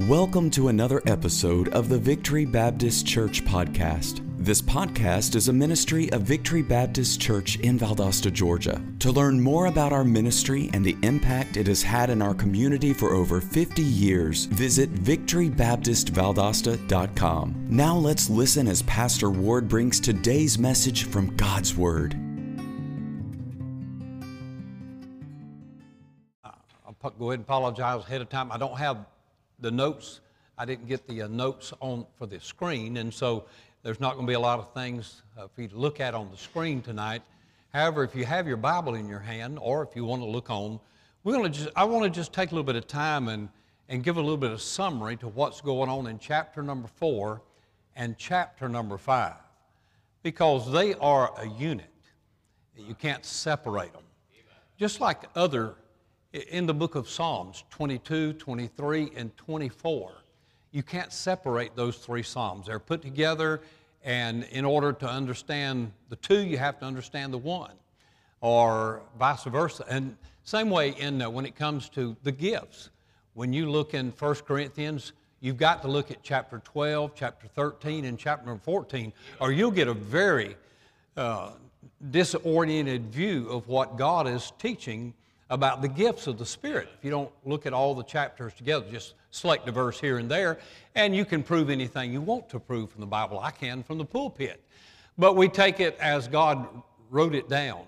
Welcome to another episode of the Victory Baptist Church podcast. This podcast is a ministry of Victory Baptist Church in Valdosta, Georgia. To learn more about our ministry and the impact it has had in our community for over 50 years, visit victorybaptistvaldosta.com. Now let's listen as Pastor Ward brings today's message from God's Word. Uh, I'll go ahead and apologize ahead of time. I don't have the notes. I didn't get the uh, notes on for the screen, and so there's not going to be a lot of things uh, for you to look at on the screen tonight. However, if you have your Bible in your hand, or if you want to look on, we're going to just, I want to just take a little bit of time and, and give a little bit of summary to what's going on in chapter number four and chapter number five, because they are a unit. You can't separate them. Just like other in the book of Psalms 22, 23, and 24. You can't separate those three Psalms. They're put together, and in order to understand the two, you have to understand the one, or vice versa. And same way in uh, when it comes to the gifts. When you look in 1 Corinthians, you've got to look at chapter 12, chapter 13, and chapter 14, or you'll get a very uh, disoriented view of what God is teaching about the gifts of the Spirit. If you don't look at all the chapters together, just select a verse here and there, and you can prove anything you want to prove from the Bible. I can from the pulpit. But we take it as God wrote it down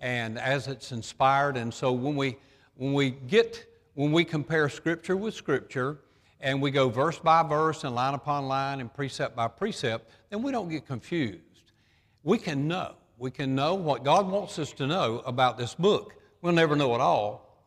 and as it's inspired. And so when we, when we get, when we compare Scripture with Scripture, and we go verse by verse and line upon line and precept by precept, then we don't get confused. We can know. We can know what God wants us to know about this book. We'll never know it all.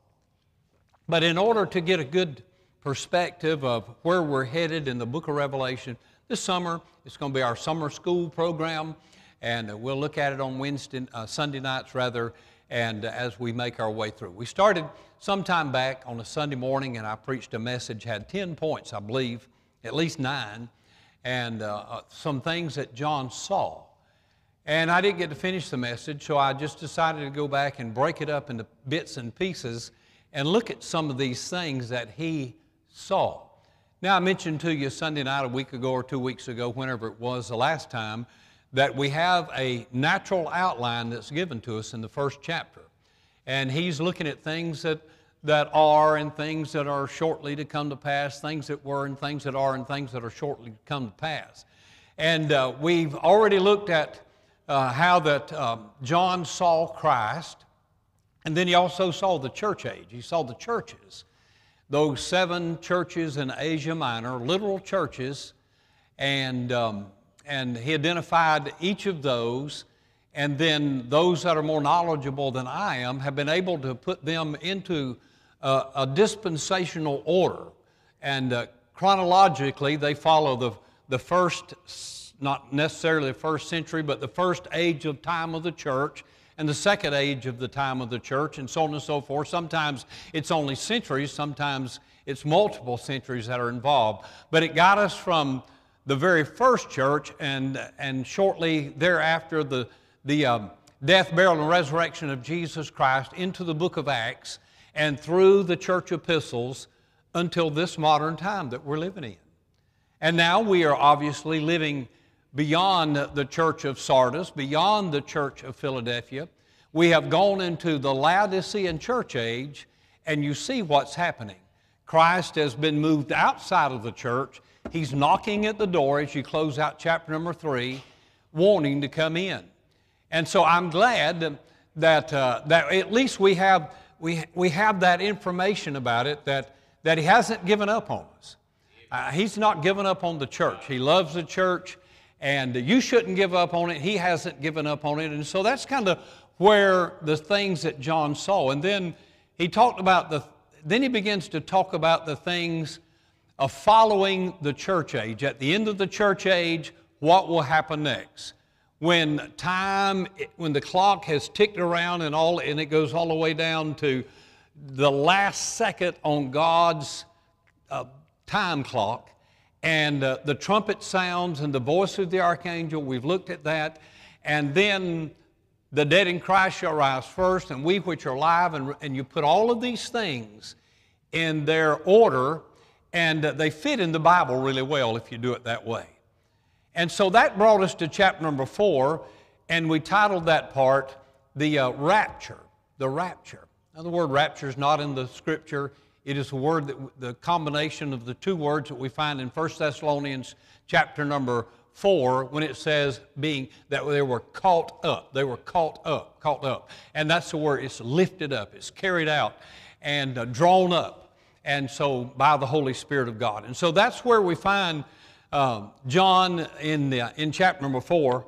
But in order to get a good perspective of where we're headed in the book of Revelation, this summer it's going to be our summer school program, and we'll look at it on Wednesday, uh, Sunday nights rather, and uh, as we make our way through. We started sometime back on a Sunday morning, and I preached a message, had 10 points, I believe, at least nine, and uh, uh some things that John saw. And I didn't get to finish the message, so I just decided to go back and break it up into bits and pieces and look at some of these things that he saw. Now, I mentioned to you Sunday night, a week ago or two weeks ago, whenever it was the last time, that we have a natural outline that's given to us in the first chapter. And he's looking at things that, that are and things that are shortly to come to pass, things that were and things that are and things that are shortly to come to pass. And uh, we've already looked at uh, how that um, John saw Christ, and then he also saw the church age. He saw the churches, those seven churches in Asia Minor, literal churches, and, um, and he identified each of those. And then those that are more knowledgeable than I am have been able to put them into a dispensational order. And uh, chronologically, they follow the, the first not necessarily the first century, but the first age of time of the church and the second age of the time of the church, and so on and so forth. Sometimes it's only centuries, sometimes it's multiple centuries that are involved. But it got us from the very first church and, and shortly thereafter the, the um, death, burial, and resurrection of Jesus Christ into the book of Acts and through the church epistles until this modern time that we're living in. And now we are obviously living beyond the church of Sardis, beyond the church of Philadelphia. We have gone into the Laodicean church age, and you see what's happening. Christ has been moved outside of the church. He's knocking at the door as you close out chapter number three, wanting to come in. And so I'm glad that, uh, that at least we have, we, we have that information about it, that, that He hasn't given up on us. Uh, he's not given up on the church. He loves the church and you shouldn't give up on it. He hasn't given up on it. And so that's kind of where the things that John saw. And then he talked about the, then he begins to talk about the things of following the church age. At the end of the church age, what will happen next? When time, when the clock has ticked around and all, and it goes all the way down to the last second on God's uh, time clock, and uh, the trumpet sounds and the voice of the archangel, we've looked at that. And then the dead in Christ shall rise first, and we which are alive, and, and you put all of these things in their order, And uh, they fit in the Bible really well if you do it that way. And so that brought us to chapter number four, and we titled that part the uh, rapture. The rapture. Now, the word rapture is not in the scripture. It is a word that the combination of the two words that we find in 1 Thessalonians chapter number 4 when it says being that they were caught up. They were caught up, caught up. And that's the word, it's lifted up, it's carried out and uh, drawn up. And so by the Holy Spirit of God. And so that's where we find um, John in, the, in chapter number 4.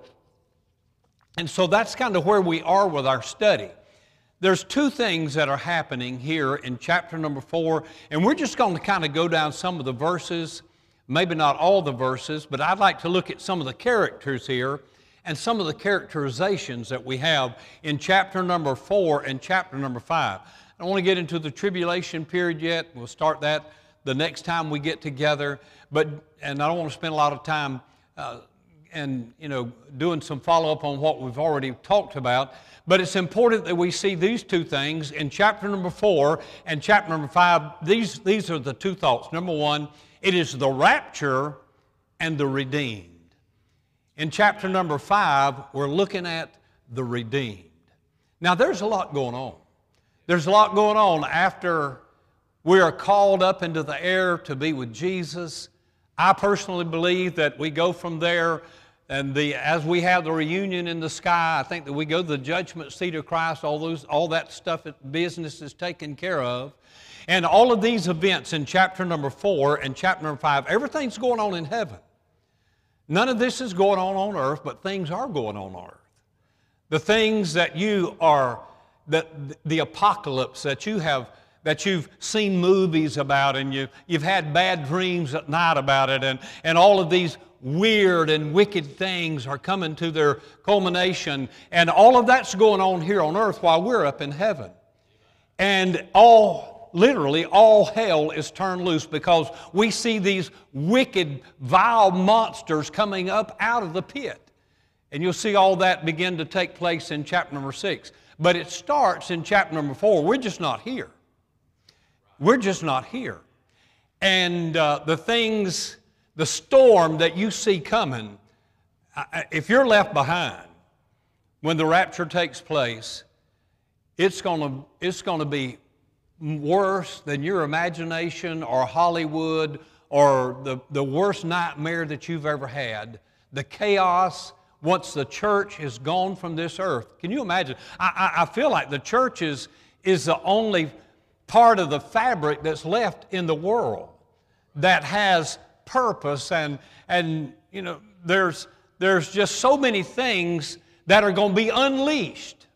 And so that's kind of where we are with our study. There's two things that are happening here in chapter number 4, and we're just going to kind of go down some of the verses maybe not all the verses, but I'd like to look at some of the characters here and some of the characterizations that we have in chapter number four and chapter number five. I don't want to get into the tribulation period yet. We'll start that the next time we get together. But and I don't want to spend a lot of time uh, and you know doing some follow up on what we've already talked about. But it's important that we see these two things in chapter number four and chapter number five. These these are the two thoughts. Number one it is the rapture and the redeemed. In chapter number five, we're looking at the redeemed. Now, there's a lot going on. There's a lot going on after we are called up into the air to be with Jesus. I personally believe that we go from there and the, as we have the reunion in the sky, I think that we go to the judgment seat of Christ, all, those, all that stuff, business is taken care of. And all of these events in chapter number four and chapter number five, everything's going on in heaven. None of this is going on on earth, but things are going on on earth. The things that you are, that the apocalypse that you have, that you've seen movies about and you, you've had bad dreams at night about it, and, and all of these weird and wicked things are coming to their culmination. And all of that's going on here on earth while we're up in heaven. And all literally all hell is turned loose because we see these wicked, vile monsters coming up out of the pit. And you'll see all that begin to take place in chapter number six. But it starts in chapter number four. We're just not here. We're just not here. And uh, the things, the storm that you see coming, if you're left behind when the rapture takes place, it's going to it's to be worse than your imagination or Hollywood or the, the worst nightmare that you've ever had. The chaos once the church is gone from this earth. Can you imagine? I, I, I feel like the church is, is the only part of the fabric that's left in the world that has purpose and, and you know, there's, there's just so many things that are going to be unleashed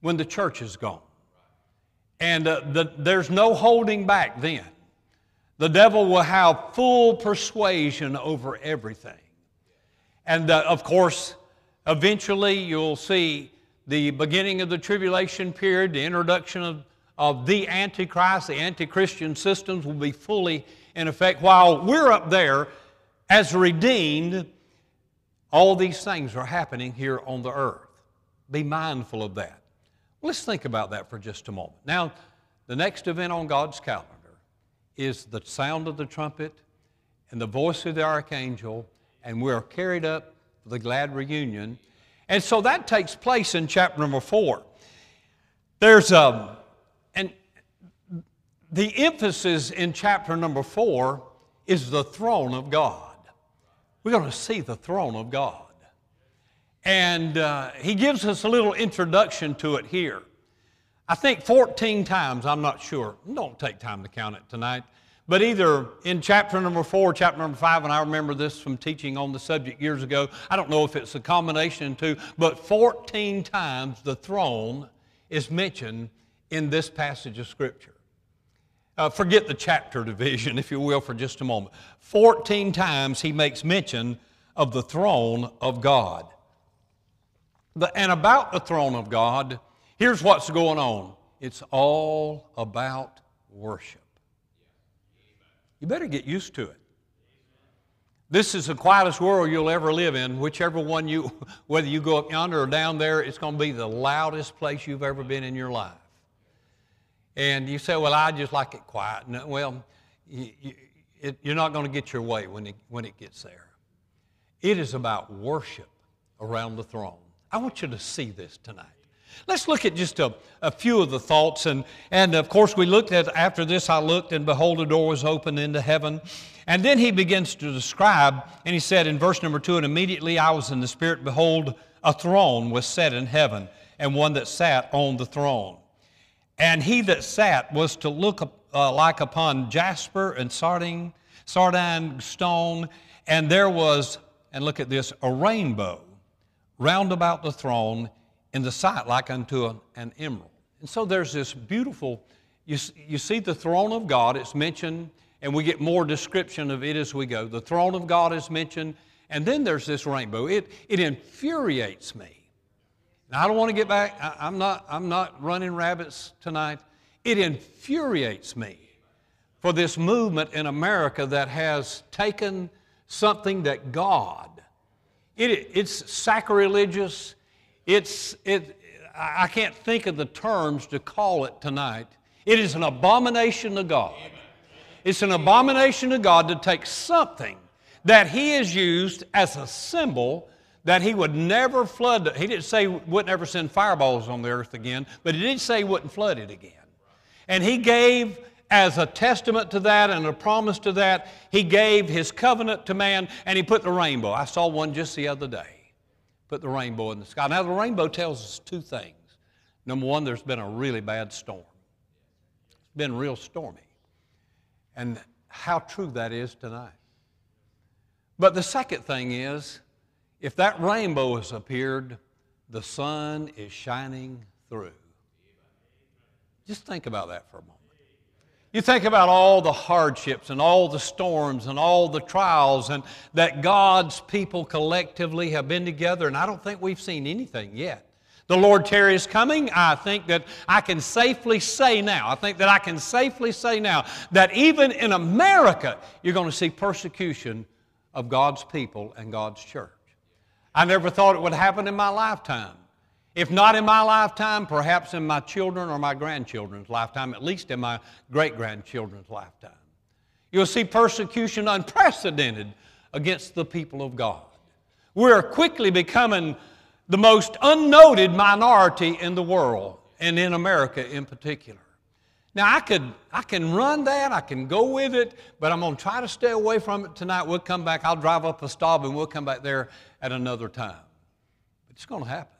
when the church is gone. And uh, the, there's no holding back then. The devil will have full persuasion over everything. And uh, of course, eventually you'll see the beginning of the tribulation period, the introduction of, of the Antichrist, the anti Christian systems will be fully in effect. While we're up there as redeemed, all these things are happening here on the earth. Be mindful of that. Let's think about that for just a moment. Now, the next event on God's calendar is the sound of the trumpet and the voice of the archangel, and we're carried up for the glad reunion. And so that takes place in chapter number four. There's a, the emphasis in chapter number four is the throne of God. We're going to see the throne of God. And uh, he gives us a little introduction to it here. I think 14 times, I'm not sure. Don't take time to count it tonight. But either in chapter number four, chapter number five, and I remember this from teaching on the subject years ago. I don't know if it's a combination of two, but 14 times the throne is mentioned in this passage of Scripture. Uh, forget the chapter division, if you will, for just a moment. 14 times he makes mention of the throne of God. The, and about the throne of God, here's what's going on it's all about worship. You better get used to it. This is the quietest world you'll ever live in. Whichever one you, whether you go up yonder or down there, it's going to be the loudest place you've ever been in your life. And you say, well, I just like it quiet. No, well, you, you, it, you're not going to get your way when it, when it gets there. It is about worship around the throne. I want you to see this tonight. Let's look at just a, a few of the thoughts. And, and of course, we looked at after this, I looked, and behold, a door was opened into heaven. And then he begins to describe, and he said in verse number two, and immediately I was in the Spirit, behold, a throne was set in heaven, and one that sat on the throne. And he that sat was to look uh, like upon jasper and sardine, sardine stone, and there was, and look at this, a rainbow round about the throne in the sight like unto an, an emerald. And so there's this beautiful, you, you see the throne of God, it's mentioned, and we get more description of it as we go. The throne of God is mentioned, and then there's this rainbow. It, it infuriates me. Now, I don't want to get back, I, I'm, not, I'm not running rabbits tonight. It infuriates me for this movement in America that has taken something that God, it, it's sacrilegious, it's, it, I can't think of the terms to call it tonight. It is an abomination to God. It's an abomination to God to take something that He has used as a symbol that He would never flood. He didn't say wouldn't ever send fireballs on the earth again, but He did say He wouldn't flood it again. And He gave as a testament to that and a promise to that, He gave His covenant to man and He put the rainbow. I saw one just the other day put the rainbow in the sky. Now, the rainbow tells us two things. Number one, there's been a really bad storm, it's been real stormy. And how true that is tonight. But the second thing is, if that rainbow has appeared, the sun is shining through. Just think about that for a moment. You think about all the hardships and all the storms and all the trials and that God's people collectively have been together, and I don't think we've seen anything yet. The Lord Terry is coming. I think that I can safely say now, I think that I can safely say now that even in America, you're going to see persecution of God's people and God's church. I never thought it would happen in my lifetime. If not in my lifetime, perhaps in my children or my grandchildren's lifetime, at least in my great grandchildren's lifetime. You'll see persecution unprecedented against the people of God. We're quickly becoming the most unnoted minority in the world, and in America in particular. Now, I, could, I can run that, I can go with it, but I'm going to try to stay away from it tonight. We'll come back, I'll drive up a stop, and we'll come back there at another time. But It's going to happen.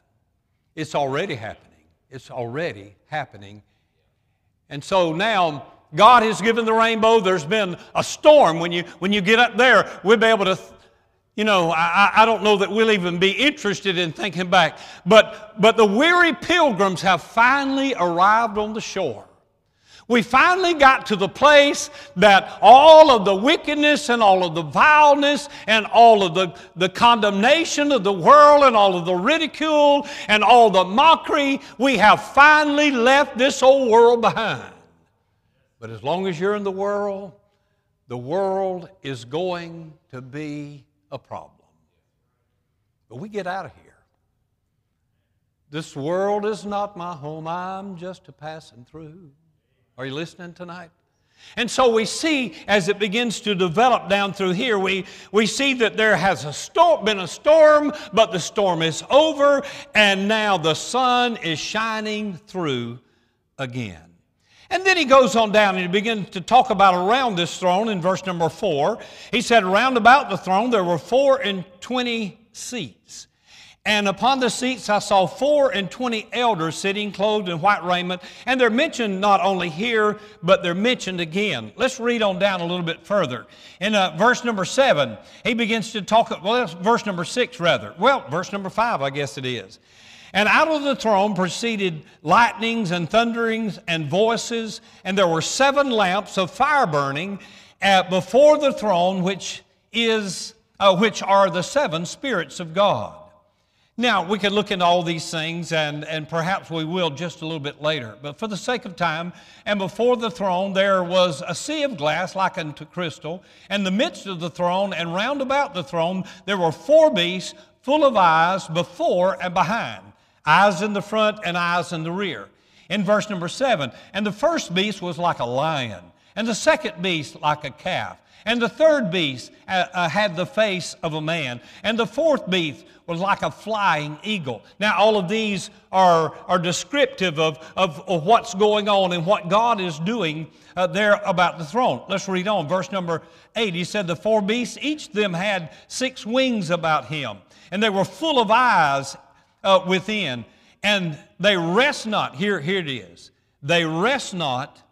It's already happening. It's already happening. And so now God has given the rainbow. There's been a storm. When you, when you get up there, we'll be able to, you know, I, I don't know that we'll even be interested in thinking back. But, but the weary pilgrims have finally arrived on the shore. We finally got to the place that all of the wickedness and all of the vileness and all of the, the condemnation of the world and all of the ridicule and all the mockery, we have finally left this old world behind. But as long as you're in the world, the world is going to be a problem. But we get out of here. This world is not my home, I'm just a passing through. Are you listening tonight? And so we see as it begins to develop down through here, we, we see that there has a storm, been a storm, but the storm is over, and now the sun is shining through again. And then he goes on down and he begins to talk about around this throne in verse number four. He said, Round about the throne there were four and twenty seats. And upon the seats I saw four and twenty elders sitting clothed in white raiment. And they're mentioned not only here, but they're mentioned again. Let's read on down a little bit further. In uh, verse number seven, he begins to talk, well, verse number six rather. Well, verse number five, I guess it is. And out of the throne proceeded lightnings and thunderings and voices, and there were seven lamps of fire burning uh, before the throne, which is uh, which are the seven spirits of God. Now, we could look into all these things, and, and perhaps we will just a little bit later. But for the sake of time, and before the throne there was a sea of glass like unto crystal, and the midst of the throne, and round about the throne there were four beasts full of eyes before and behind, eyes in the front and eyes in the rear. In verse number seven, and the first beast was like a lion and the second beast like a calf. And the third beast uh, uh, had the face of a man. And the fourth beast was like a flying eagle. Now, all of these are, are descriptive of, of, of what's going on and what God is doing uh, there about the throne. Let's read on. Verse number eight. He said, The four beasts, each of them had six wings about him, and they were full of eyes uh, within. And they rest not. Here, here it is. They rest not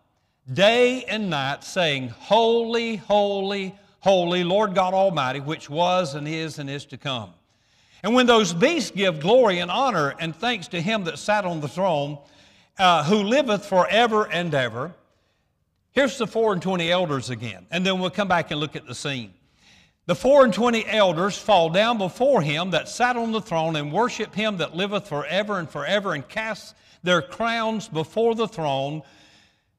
day and night, saying, Holy, holy, holy, Lord God Almighty, which was and is and is to come. And when those beasts give glory and honor and thanks to him that sat on the throne, uh, who liveth forever and ever, here's the four and twenty elders again. And then we'll come back and look at the scene. The four and twenty elders fall down before him that sat on the throne and worship him that liveth forever and forever and cast their crowns before the throne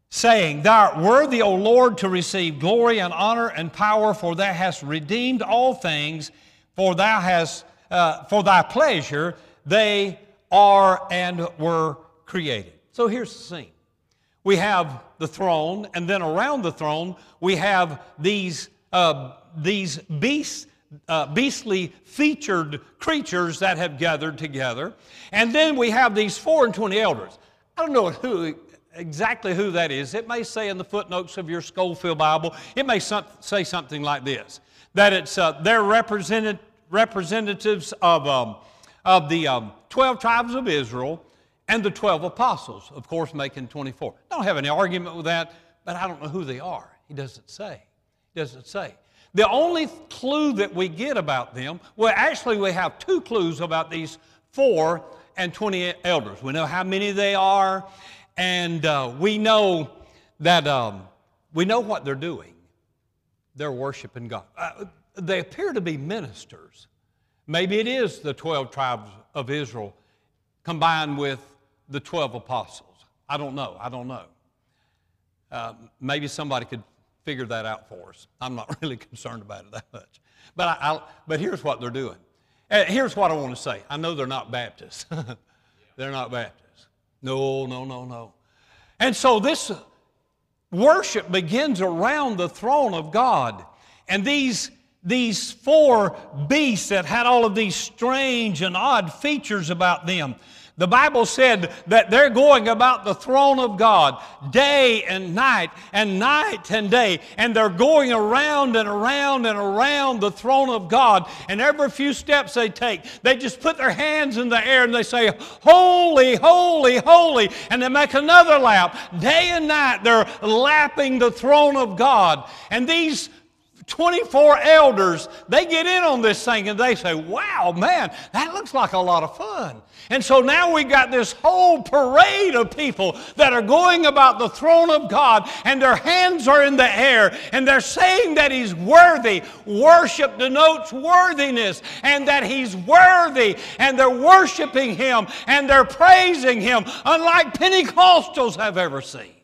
saying, Thou art worthy, O Lord, to receive glory and honor and power, for thou hast redeemed all things, for thou hast, uh, for thy pleasure they are and were created. So here's the scene. We have the throne, and then around the throne, we have these, uh, these beasts, uh, beastly featured creatures that have gathered together. And then we have these four and twenty elders. I don't know who exactly who that is. It may say in the footnotes of your Scofield Bible, it may some, say something like this that it's, uh, they're represented, representatives of, um, of the um, 12 tribes of Israel and the 12 apostles, of course, making 24. I don't have any argument with that, but I don't know who they are. He doesn't say. He doesn't say. The only clue that we get about them, well, actually, we have two clues about these four and 20 elders. We know how many they are, and uh, we know that um, we know what they're doing. They're worshiping God. Uh, they appear to be ministers. Maybe it is the 12 tribes of Israel combined with the 12 apostles. I don't know. I don't know. Uh, maybe somebody could figure that out for us. I'm not really concerned about it that much. But, I, I, but here's what they're doing. Uh, here's what I want to say. I know they're not Baptists. they're not Baptists. No, no, no, no. And so this worship begins around the throne of God. And these, these four beasts that had all of these strange and odd features about them, the Bible said that they're going about the throne of God day and night and night and day, and they're going around and around and around the throne of God. And every few steps they take, they just put their hands in the air and they say, Holy, holy, holy. And they make another lap. Day and night, they're lapping the throne of God. And these 24 elders, they get in on this thing and they say, wow, man, that looks like a lot of fun. And so now we got this whole parade of people that are going about the throne of God and their hands are in the air and they're saying that He's worthy. Worship denotes worthiness and that He's worthy and they're worshiping Him and they're praising Him unlike Pentecostals have ever seen,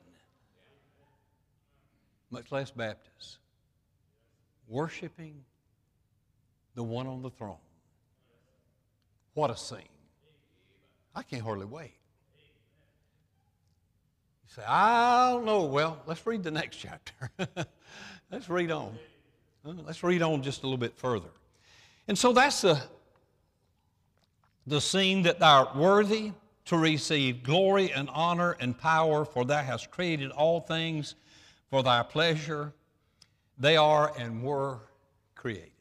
much less Baptists. Worshiping the one on the throne. What a scene. I can't hardly wait. You say, I don't know. Well, let's read the next chapter. let's read on. Uh, let's read on just a little bit further. And so that's the, the scene that thou art worthy to receive glory and honor and power, for thou hast created all things for thy pleasure. They are and were created.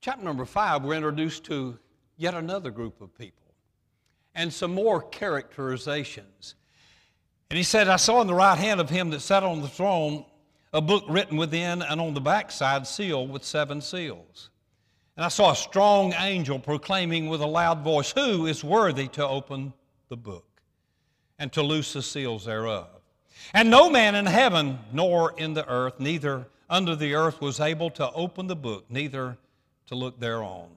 Chapter number five, we're introduced to yet another group of people and some more characterizations. And he said, I saw in the right hand of him that sat on the throne a book written within and on the backside sealed with seven seals. And I saw a strong angel proclaiming with a loud voice, Who is worthy to open the book and to loose the seals thereof? And no man in heaven nor in the earth, neither under the earth, was able to open the book, neither to look thereon.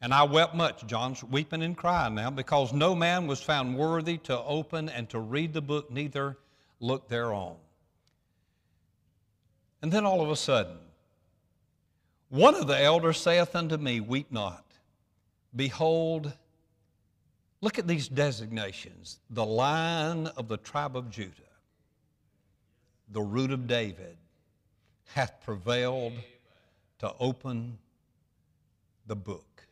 And I wept much, John's weeping and crying now, because no man was found worthy to open and to read the book, neither look thereon. And then all of a sudden, one of the elders saith unto me, Weep not. Behold, look at these designations the lion of the tribe of Judah. The root of David, hath prevailed to open the book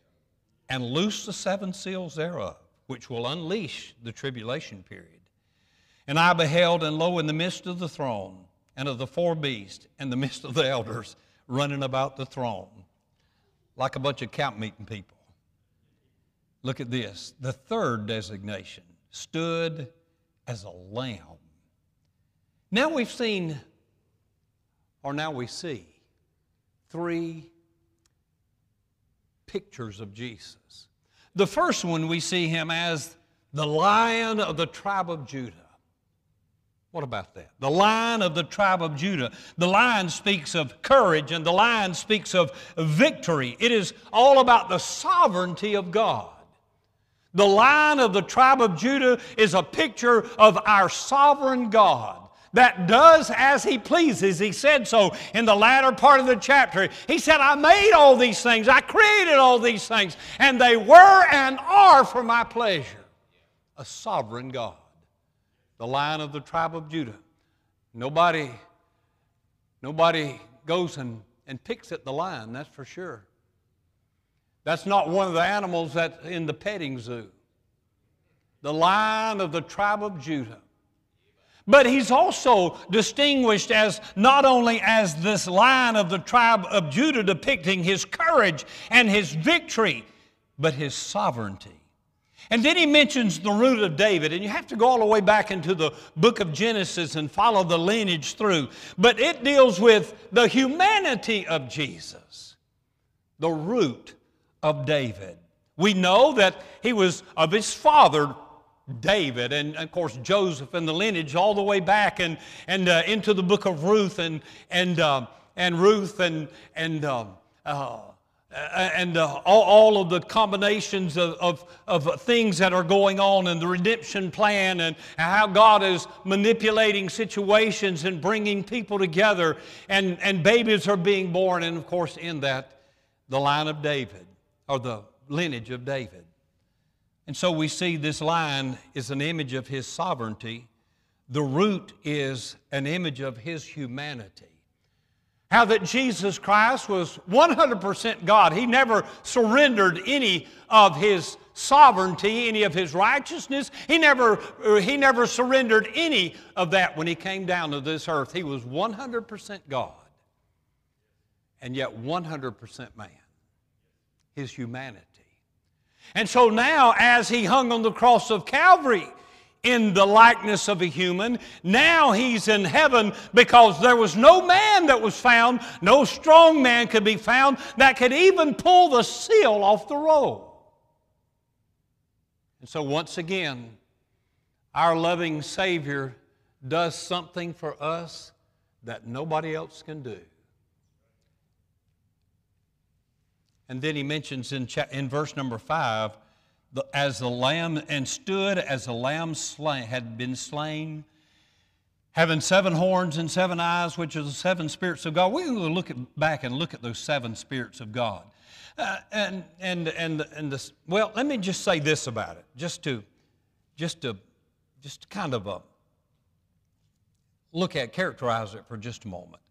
and loose the seven seals thereof, which will unleash the tribulation period. And I beheld, and lo, in the midst of the throne, and of the four beasts, and the midst of the elders, running about the throne, like a bunch of camp meeting people. Look at this. The third designation stood as a lamb. Now we've seen, or now we see, three pictures of Jesus. The first one, we see him as the lion of the tribe of Judah. What about that? The lion of the tribe of Judah. The lion speaks of courage and the lion speaks of victory. It is all about the sovereignty of God. The lion of the tribe of Judah is a picture of our sovereign God that does as he pleases. He said so in the latter part of the chapter. He said, I made all these things, I created all these things, and they were and are for my pleasure. A sovereign God the lion of the tribe of Judah. Nobody, nobody goes and, and picks at the lion, that's for sure. That's not one of the animals that's in the petting zoo. The lion of the tribe of Judah. But he's also distinguished as not only as this lion of the tribe of Judah depicting his courage and his victory, but his sovereignty. And then he mentions the root of David, and you have to go all the way back into the book of Genesis and follow the lineage through. But it deals with the humanity of Jesus, the root of David. We know that he was of his father, David, and of course Joseph and the lineage all the way back and, and uh, into the book of Ruth and, and, uh, and Ruth and, and uh, uh and uh, all, all, of the combinations of, of, of, things that are going on and the redemption plan and how God is manipulating situations and bringing people together and, and babies are being born and of course in that the line of David or the lineage of David. And so we see this line is an image of his sovereignty. The root is an image of his humanity. How that Jesus Christ was 100% God. He never surrendered any of his sovereignty, any of his righteousness. He never, uh, he never surrendered any of that when he came down to this earth. He was 100% God and yet 100% man. His humanity. And so now, as he hung on the cross of Calvary, in the likeness of a human. Now he's in heaven because there was no man that was found, no strong man could be found that could even pull the seal off the roll. And so, once again, our loving Savior does something for us that nobody else can do. And then he mentions in, in verse number five, the, as the lamb and stood as the lamb slain, had been slain, having seven horns and seven eyes, which are the seven spirits of God. We're going look at, back and look at those seven spirits of God. Uh, and and and and this, well, let me just say this about it, just to just to just kind of uh, look at characterize it for just a moment.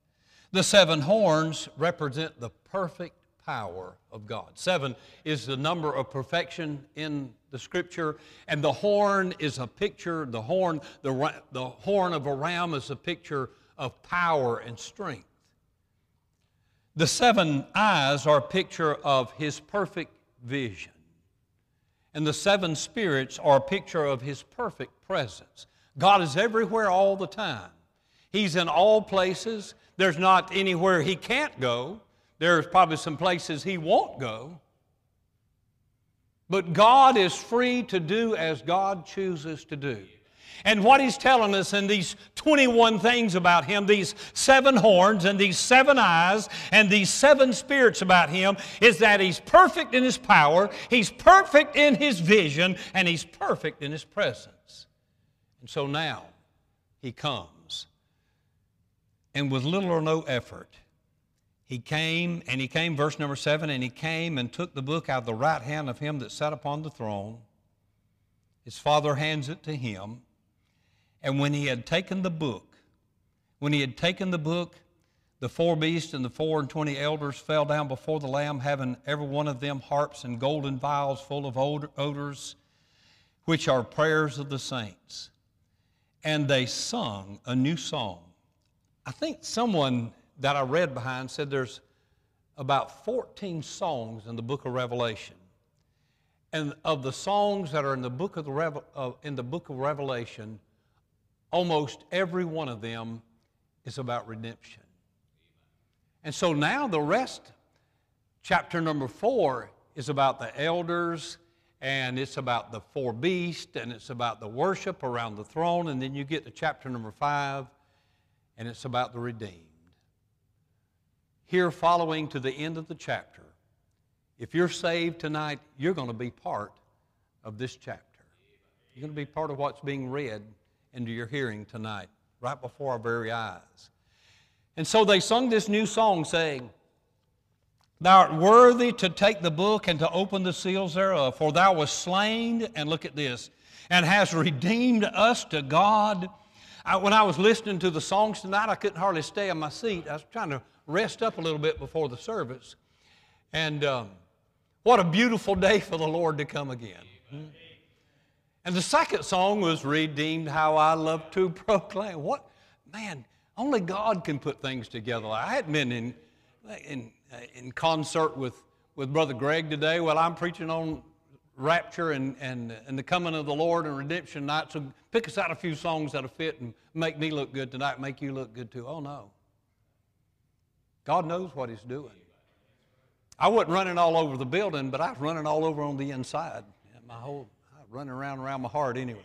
The seven horns represent the perfect power of God. Seven is the number of perfection in the scripture, and the horn is a picture, the horn, the, the horn of a ram is a picture of power and strength. The seven eyes are a picture of his perfect vision. And the seven spirits are a picture of his perfect presence. God is everywhere all the time. He's in all places. There's not anywhere he can't go. There's probably some places he won't go. But God is free to do as God chooses to do. And what he's telling us in these 21 things about him, these seven horns and these seven eyes and these seven spirits about him, is that he's perfect in his power, he's perfect in his vision, and he's perfect in his presence. And so now he comes. And with little or no effort, he came, and he came, verse number seven, and he came and took the book out of the right hand of him that sat upon the throne. His father hands it to him. And when he had taken the book, When he had taken the book, the four beasts and the four and twenty elders fell down before the Lamb, having every one of them harps and golden vials full of odors, which are prayers of the saints. And they sung a new song. I think someone that I read behind said there's about 14 songs in the book of Revelation. And of the songs that are in the book of, the Revel- uh, in the book of Revelation, almost every one of them is about redemption. And so now the rest, chapter number four, is about the elders, and it's about the four beasts, and it's about the worship around the throne, and then you get to chapter number five, and it's about the redeemed. Here, following to the end of the chapter, if you're saved tonight, you're going to be part of this chapter. You're going to be part of what's being read into your hearing tonight, right before our very eyes. And so they sung this new song saying, Thou art worthy to take the book and to open the seals thereof, for thou wast slain, and look at this, and hast redeemed us to God. I, when I was listening to the songs tonight, I couldn't hardly stay on my seat. I was trying to rest up a little bit before the service. And um, what a beautiful day for the Lord to come again. And the second song was Redeemed How I Love to Proclaim. What, man, only God can put things together. I hadn't been in, in, in concert with, with Brother Greg today while I'm preaching on rapture and, and, and the coming of the Lord and redemption night. So pick us out a few songs that'll fit and make me look good tonight, make you look good too. Oh, no. God knows what He's doing. I wasn't running all over the building, but I was running all over on the inside. My whole, I was running around around my heart anyway.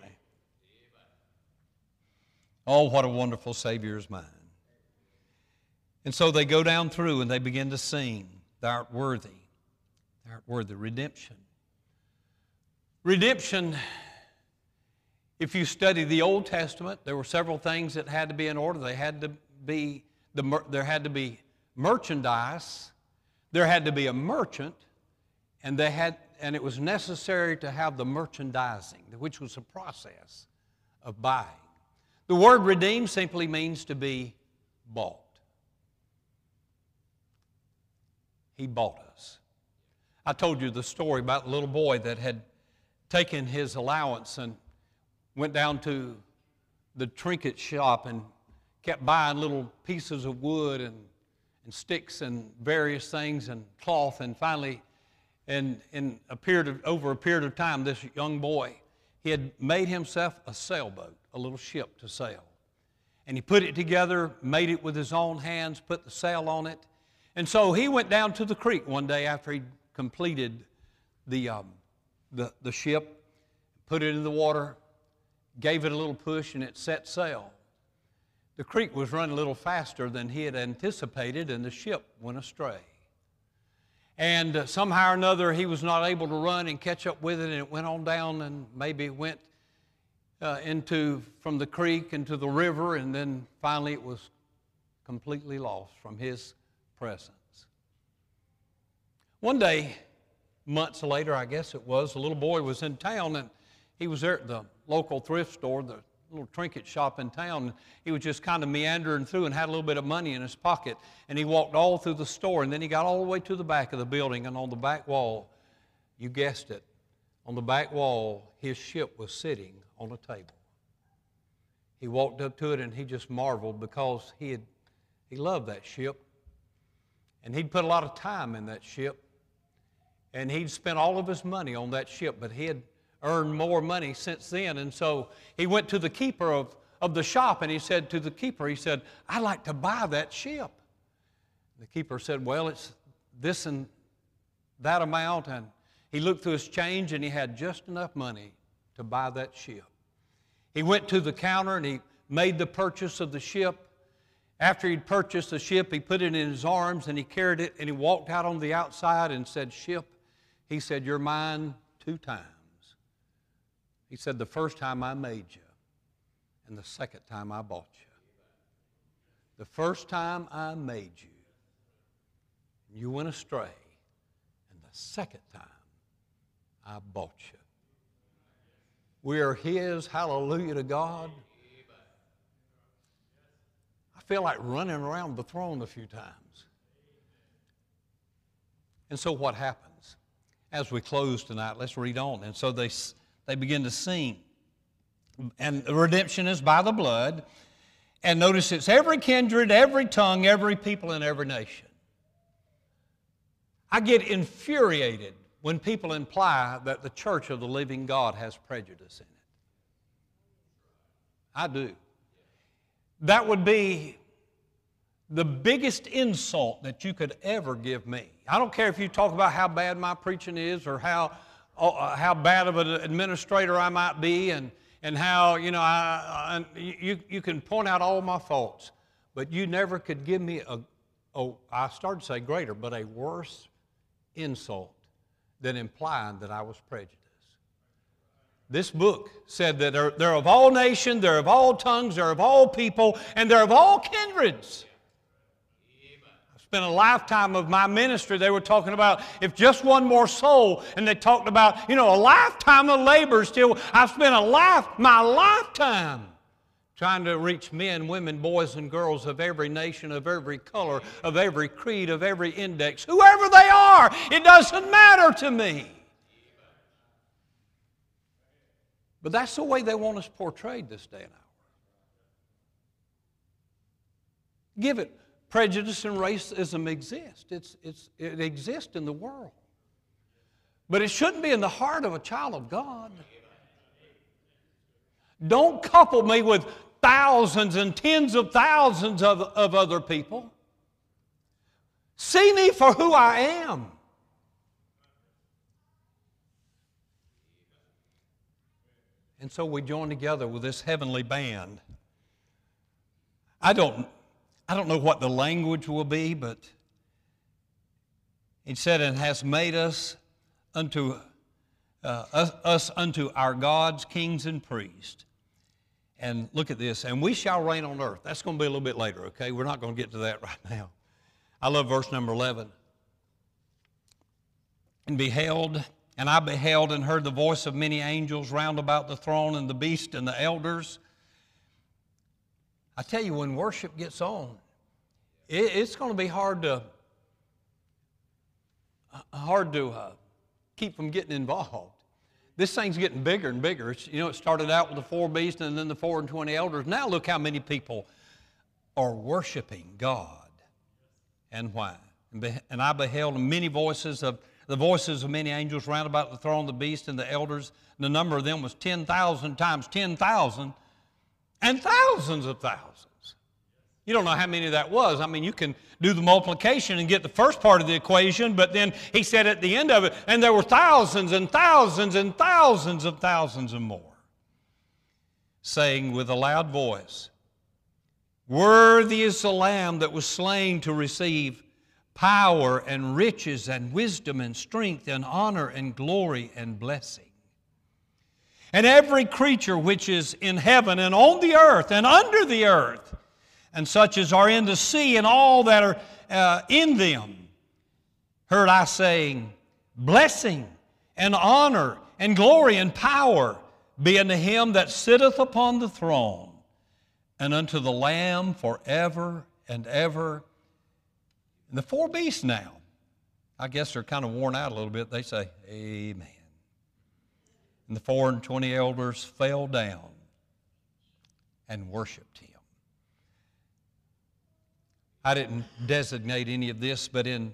Oh, what a wonderful Savior is mine. And so they go down through and they begin to sing, Thou art worthy. Thou art worthy. Redemption. Redemption, if you study the Old Testament, there were several things that had to be in order. They had to be, the, there had to be merchandise, there had to be a merchant, and, they had, and it was necessary to have the merchandising, which was a process of buying. The word redeem simply means to be bought. He bought us. I told you the story about the little boy that had taken his allowance and went down to the trinket shop and kept buying little pieces of wood and, and sticks and various things and cloth. And finally in, in a period of, over a period of time this young boy he had made himself a sailboat a little ship to sail. And he put it together made it with his own hands put the sail on it. And so he went down to the creek one day after he completed the, um, the, the ship put it in the water gave it a little push and it set sail the creek was running a little faster than he had anticipated, and the ship went astray. And uh, somehow or another, he was not able to run and catch up with it, and it went on down and maybe went uh, into from the creek into the river, and then finally it was completely lost from his presence. One day, months later, I guess it was, a little boy was in town, and he was there at the local thrift store, the little trinket shop in town. He was just kind of meandering through and had a little bit of money in his pocket. And he walked all through the store, and then he got all the way to the back of the building. And on the back wall, you guessed it, on the back wall, his ship was sitting on a table. He walked up to it and he just marveled because he had he loved that ship. And he'd put a lot of time in that ship. And he'd spent all of his money on that ship, but he had earned more money since then. And so he went to the keeper of, of the shop and he said to the keeper, he said, I'd like to buy that ship. The keeper said, Well, it's this and that amount. And he looked through his change and he had just enough money to buy that ship. He went to the counter and he made the purchase of the ship. After he'd purchased the ship, he put it in his arms and he carried it and he walked out on the outside and said, Ship, he said, You're mine two times. He said, The first time I made you, and the second time I bought you. The first time I made you, you went astray, and the second time I bought you. We are His, hallelujah to God. I feel like running around the throne a few times. And so what happens? As we close tonight, let's read on. And so they, they begin to sing. And redemption is by the blood. And notice it's every kindred, every tongue, every people, and every nation. I get infuriated when people imply that the church of the living God has prejudice in it. I do. That would be the biggest insult that you could ever give me. I don't care if you talk about how bad my preaching is or how, uh, how bad of an administrator I might be and, and how, you know, I, I, you, you can point out all my faults, but you never could give me a, oh, I started to say greater, but a worse insult than implying that I was prejudiced. This book said that they're, they're of all nations, they're of all tongues, they're of all people, and they're of all kindreds. Spent a lifetime of my ministry. They were talking about if just one more soul, and they talked about, you know, a lifetime of labor still. I've spent a life, my lifetime trying to reach men, women, boys, and girls of every nation, of every color, of every creed, of every index, whoever they are, it doesn't matter to me. But that's the way they want us portrayed this day and hour. Give it. Prejudice and racism exist. It's, it's, it exists in the world. But it shouldn't be in the heart of a child of God. Don't couple me with thousands and tens of thousands of, of other people. See me for who I am. And so we join together with this heavenly band. I don't, I don't know what the language will be, but he said, and has made us unto uh, us, us unto our gods, kings and priests. And look at this, and we shall reign on earth. That's going to be a little bit later, okay? We're not going to get to that right now. I love verse number 11. And beheld and I beheld and heard the voice of many angels round about the throne and the beast and the elders. I tell you, when worship gets on, it, it's going to be hard to hard to uh, keep from getting involved. This thing's getting bigger and bigger. It's, you know, it started out with the four beasts and then the four and twenty elders. Now look how many people are worshiping God, and why. And I beheld many voices of the voices of many angels round about the throne, of the beast, and the elders. And the number of them was 10,000 times 10,000 and thousands of thousands. You don't know how many that was. I mean, you can do the multiplication and get the first part of the equation, but then he said at the end of it, and there were thousands and thousands and thousands of thousands and more, saying with a loud voice, Worthy is the Lamb that was slain to receive power and riches and wisdom and strength and honor and glory and blessing. And every creature which is in heaven and on the earth and under the earth, and such as are in the sea and all that are uh, in them, heard I saying, Blessing and honor and glory and power be unto him that sitteth upon the throne and unto the Lamb forever and ever. And the four beasts now, I guess they're kind of worn out a little bit. They say, Amen. And the four and twenty elders fell down and worshiped him. I didn't designate any of this, but in,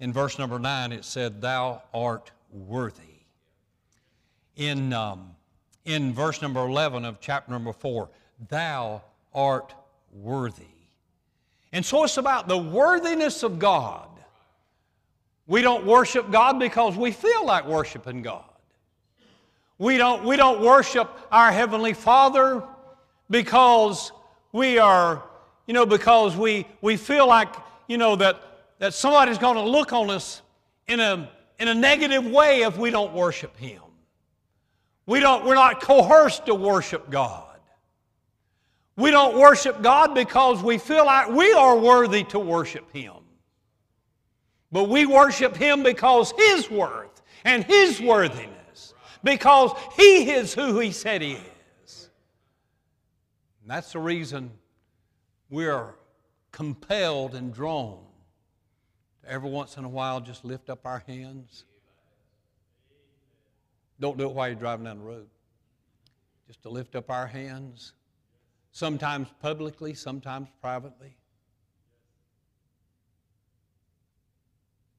in verse number nine it said, Thou art worthy. In, um, in verse number 11 of chapter number 4, Thou art worthy. And so it's about the worthiness of God. We don't worship God because we feel like worshiping God. We don't, we don't worship our Heavenly Father because we are, you know, because we, we feel like, you know, that, that somebody's going to look on us in a, in a negative way if we don't worship Him. We don't, we're not coerced to worship God. We don't worship God because we feel like we are worthy to worship Him. But we worship Him because His worth and His worthiness, because He is who He said He is. And that's the reason we are compelled and drawn to every once in a while just lift up our hands. Don't do it while you're driving down the road. Just to lift up our hands, sometimes publicly, sometimes privately.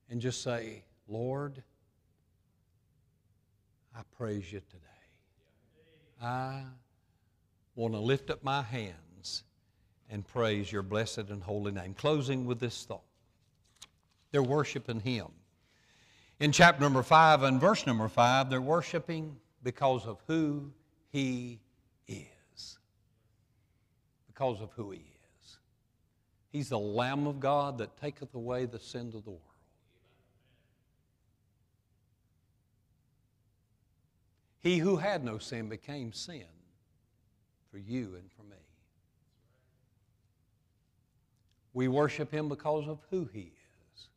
And just say, Lord, I praise you today. I want to lift up my hands and praise your blessed and holy name. Closing with this thought they're worshiping Him. In chapter number five and verse number five, they're worshiping because of who He is. Because of who He is. He's the Lamb of God that taketh away the sins of the world. He who had no sin became sin for you and for me. We worship him because of who he is.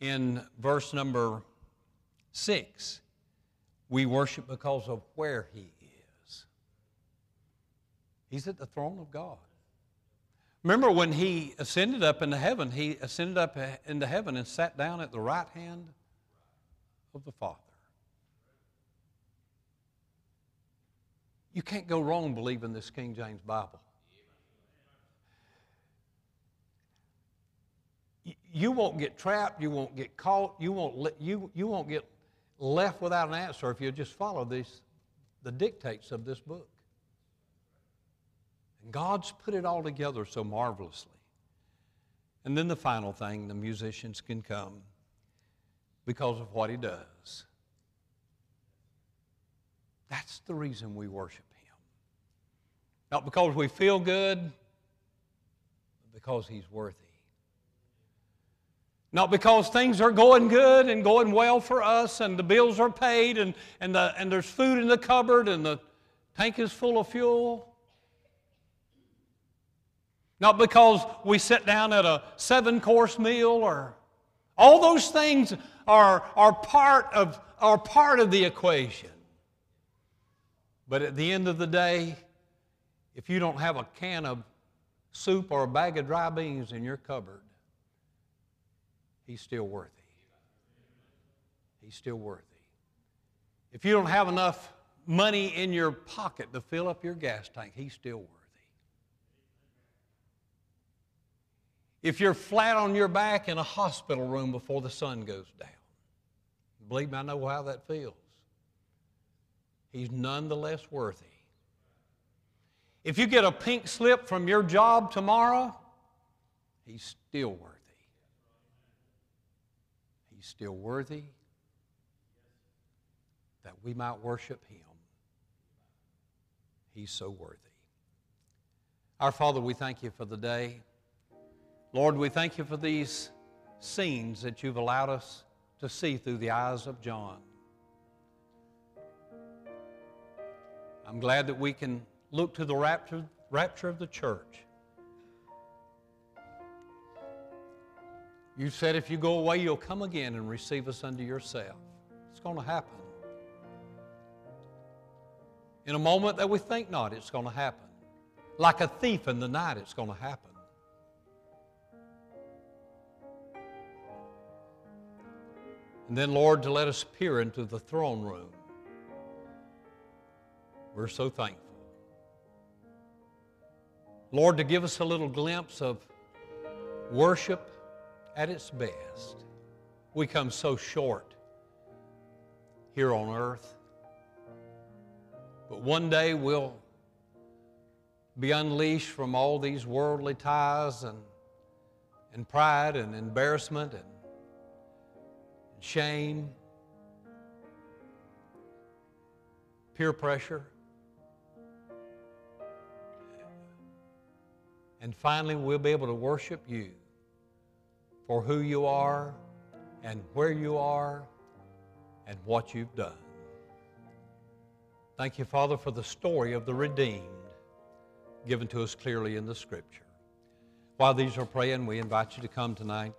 In verse number six, we worship because of where he is. He's at the throne of God. Remember when he ascended up into heaven, he ascended up into heaven and sat down at the right hand of the Father. You can't go wrong believing this King James Bible. You won't get trapped, you won't get caught, you won't, you, you won't get left without an answer if you just follow these, the dictates of this book. And God's put it all together so marvelously. And then the final thing the musicians can come because of what He does. That's the reason we worship. Not because we feel good, but because He's worthy. Not because things are going good and going well for us and the bills are paid and, and, the, and there's food in the cupboard and the tank is full of fuel. Not because we sit down at a seven course meal or all those things are, are, part of, are part of the equation. But at the end of the day, if you don't have a can of soup or a bag of dry beans in your cupboard, he's still worthy. He's still worthy. If you don't have enough money in your pocket to fill up your gas tank, he's still worthy. If you're flat on your back in a hospital room before the sun goes down, believe me, I know how that feels he's nonetheless worthy. If you get a pink slip from your job tomorrow, he's still worthy. He's still worthy that we might worship him. He's so worthy. Our Father, we thank you for the day. Lord, we thank you for these scenes that you've allowed us to see through the eyes of John. I'm glad that we can look to the rapture, rapture of the church. You said if you go away, you'll come again and receive us unto yourself. It's going to happen. In a moment that we think not, it's going to happen. Like a thief in the night, it's going to happen. And then, Lord, to let us peer into the throne room we're so thankful. Lord, to give us a little glimpse of worship at its best. We come so short here on earth. But one day we'll be unleashed from all these worldly ties and, and pride and embarrassment and, and shame, peer pressure. And finally, we'll be able to worship you for who you are and where you are and what you've done. Thank you, Father, for the story of the redeemed given to us clearly in the Scripture. While these are praying, we invite you to come tonight.